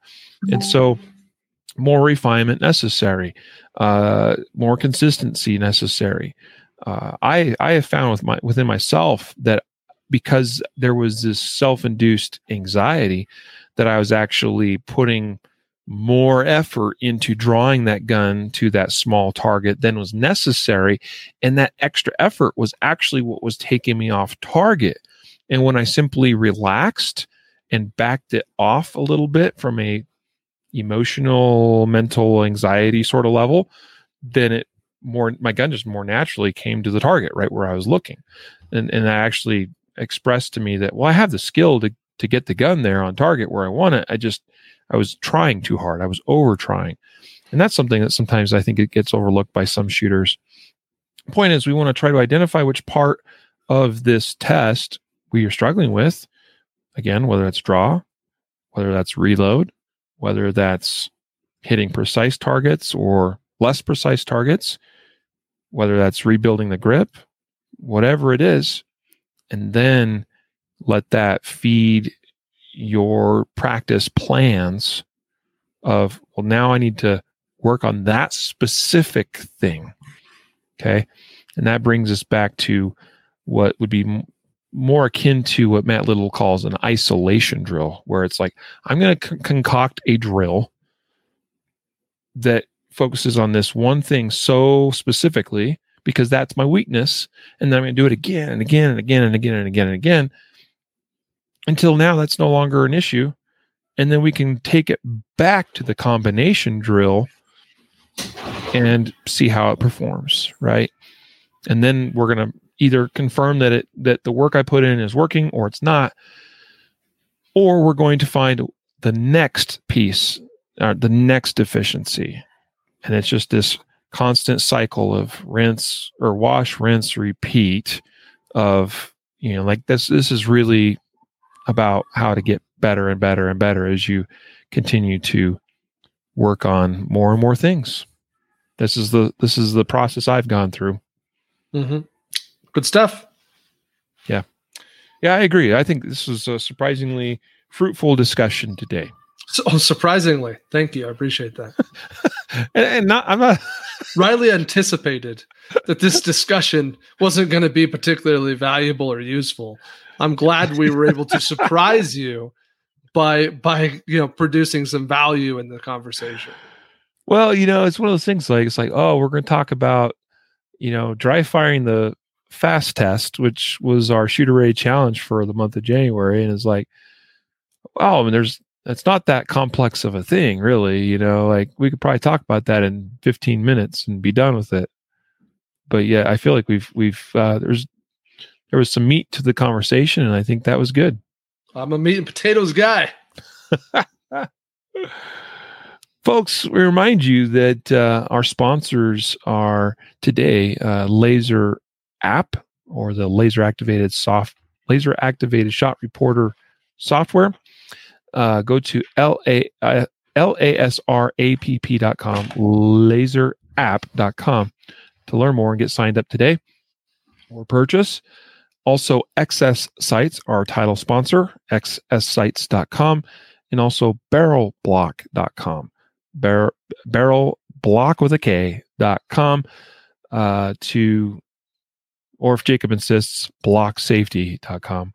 And so, more refinement necessary, uh, more consistency necessary. Uh, I I have found with my within myself that because there was this self-induced anxiety that I was actually putting more effort into drawing that gun to that small target than was necessary. And that extra effort was actually what was taking me off target. And when I simply relaxed and backed it off a little bit from a emotional, mental anxiety sort of level, then it more my gun just more naturally came to the target right where I was looking. And and I actually expressed to me that well I have the skill to to get the gun there on target where I want it. I just I was trying too hard. I was over trying. And that's something that sometimes I think it gets overlooked by some shooters. Point is, we want to try to identify which part of this test we are struggling with. Again, whether that's draw, whether that's reload, whether that's hitting precise targets or less precise targets, whether that's rebuilding the grip, whatever it is. And then let that feed your practice plans of well now i need to work on that specific thing okay? And that brings us back to what would be m- more akin to what matt little calls an isolation drill where it's like i'm going to con- concoct a drill that focuses on this one thing so specifically because that's my weakness and then i'm going to do it again and again and again and again and again and again until now that's no longer an issue. And then we can take it back to the combination drill and see how it performs right? And then we're going to either confirm that it that the work i put in is working or it's not or we're going to find the next piece uh, the next deficiency and it's just this constant cycle of rinse or wash rinse repeat of you know like this this is really about how to get better and better and better as you continue to work on more and more things. This is the this is the process I've gone through. hmm Good stuff. Yeah, yeah, I agree. I think this was a surprisingly fruitful discussion today. So oh, surprisingly, thank you. I appreciate that. And, and not I'm not Riley anticipated that this discussion wasn't going to be particularly valuable or useful. I'm glad we were able to surprise you by by you know producing some value in the conversation. well, you know, it's one of those things like it's like, oh, we're going to talk about, you know, dry firing the fast test, which was our shooter ready challenge for the month of January, and it's like, oh, I mean, there's it's not that complex of a thing, really. You know, like we could probably talk about that in 15 minutes and be done with it. But yeah, I feel like we've we've uh, there's there was some meat to the conversation, and I think that was good. I'm a meat and potatoes guy. Folks, we remind you that uh, our sponsors are today uh, LASR App or the laser activated soft laser activated shot reporter software. Uh, go to L A uh, lasrapp.com, laserapp.com to learn more and get signed up today or purchase. Also, XS Sights, our title sponsor, xssights.com, and also barrelblok.com. Bar- barrel blok with a K.com uh, to, or if Jacob insists, bloksafety.com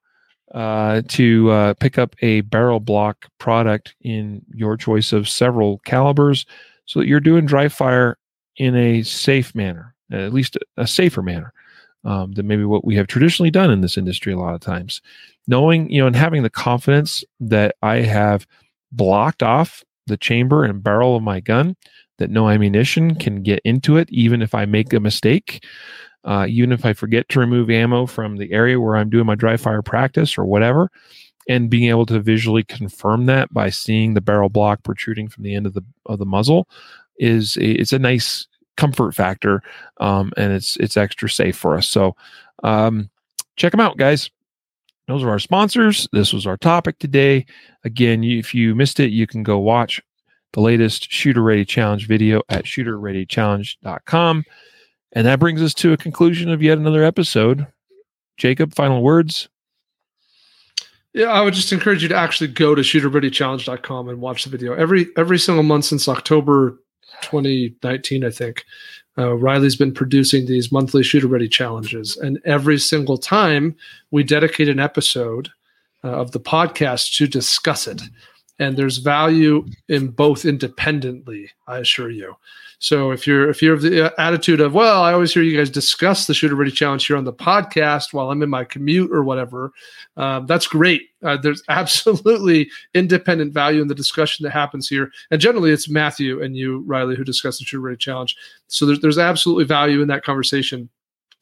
uh, to uh, pick up a barrel blok product in your choice of several calibers so that you're doing dry fire in a safe manner, at least a safer manner um, than maybe what we have traditionally done in this industry a lot of times. Knowing, you know, and having the confidence that I have blocked off the chamber and barrel of my gun, that no ammunition can get into it, even if I make a mistake, uh, even if I forget to remove ammo from the area where I'm doing my dry fire practice or whatever. And being able to visually confirm that by seeing the barrel blok protruding from the end of the of the muzzle is it's a nice comfort factor, um, and it's it's extra safe for us. So um, check them out, guys. Those are our sponsors. This was our topic today. Again, if you missed it, you can go watch the latest Shooter Ready Challenge video at shooterreadychallenge.com. And that brings us to a conclusion of yet another episode. Jacob, final words. Yeah, I would just encourage you to actually go to shooterreadychallenge.com and watch the video. Every every single month since October 2019, I think. Uh, Riley's been producing these monthly shooter ready challenges, and every single time we dedicate an episode uh, of the podcast to discuss it. And there's value in both independently, I assure you. So if you're if you're of the uh, attitude of well, I always hear you guys discuss the shooter ready challenge here on the podcast while I'm in my commute or whatever, um, that's great. Uh, there's absolutely independent value in the discussion that happens here, and generally it's Matthew and you, Riley, who discuss the shooter ready challenge. So there's there's absolutely value in that conversation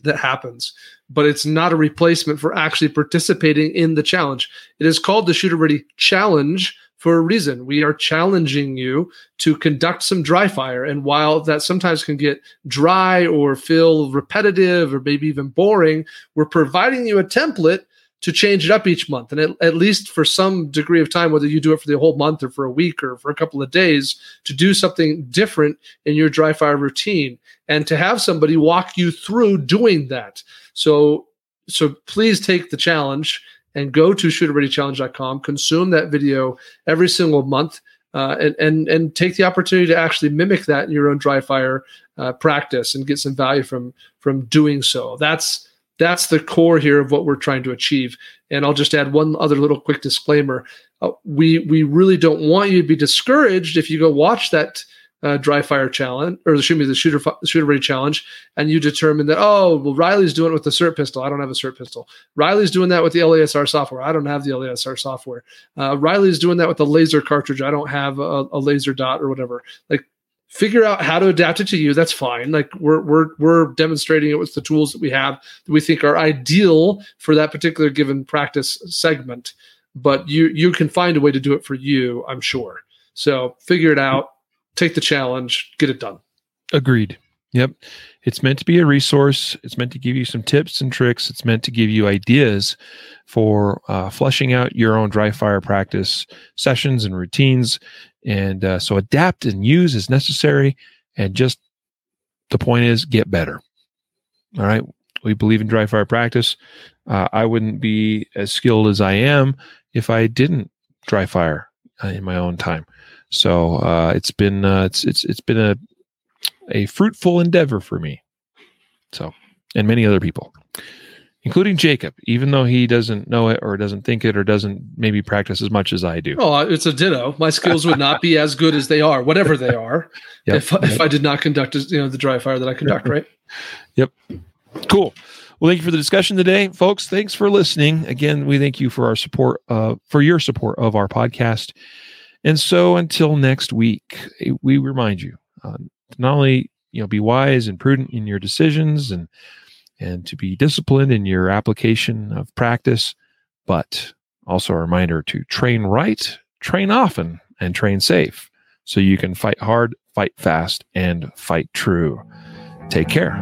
that happens, but it's not a replacement for actually participating in the challenge. It is called the shooter ready challenge for a reason. We are challenging you to conduct some dry fire. And while that sometimes can get dry or feel repetitive or maybe even boring, we're providing you a template to change it up each month. And at, at, least for some degree of time, whether you do it for the whole month or for a week or for a couple of days, to do something different in your dry fire routine and to have somebody walk you through doing that. So, so please take the challenge and go to shooterreadychallenge.com, consume that video every single month, uh, and, and, and take the opportunity to actually mimic that in your own dry fire uh, practice and get some value from, from doing so. That's, that's the core here of what we're trying to achieve. And I'll just add one other little quick disclaimer. Uh, we, we really don't want you to be discouraged if you go watch that uh, dry fire challenge, or excuse me, the shooter shooter ready challenge, and you determine that oh well, Riley's doing it with the SIRT pistol. I don't have a SIRT pistol. Riley's doing that with the LASR software. I don't have the LASR software. Uh, Riley's doing that with the laser cartridge. I don't have a, a laser dot or whatever. Like figure out how to adapt it to you that's fine like we're we're we're demonstrating it with the tools that we have that we think are ideal for that particular given practice segment but you you can find a way to do it for you i'm sure so figure it out take the challenge, get it done. Agreed. Yep. It's meant to be a resource. It's meant to give you some tips and tricks. It's meant to give you ideas for uh, out your own dry fire practice sessions and routines. And uh, so adapt and use as necessary. And just the point is get better. All right. We believe in dry fire practice. Uh, I wouldn't be as skilled as I am if I didn't dry fire uh, in my own time. So uh, it's been uh, it's it's it's been a a fruitful endeavor for me. So and many other people, including Jacob, even though he doesn't know it or doesn't think it or doesn't maybe practice as much as I do. Oh, it's a ditto. My skills would not be as good as they are, whatever they are, yep. if yep. if I did not conduct you know the dry fire that I conduct. Right. Yep. Cool. Well, thank you for the discussion today, folks. Thanks for listening. Again, we thank you for our support, uh, for your support of our podcast. And so until next week, eh, we remind you uh, not only you know be wise and prudent in your decisions and and to be disciplined in your application of practice, but also a reminder to train right, train often, and train safe so you can fight hard, fight fast, and fight true. Take care.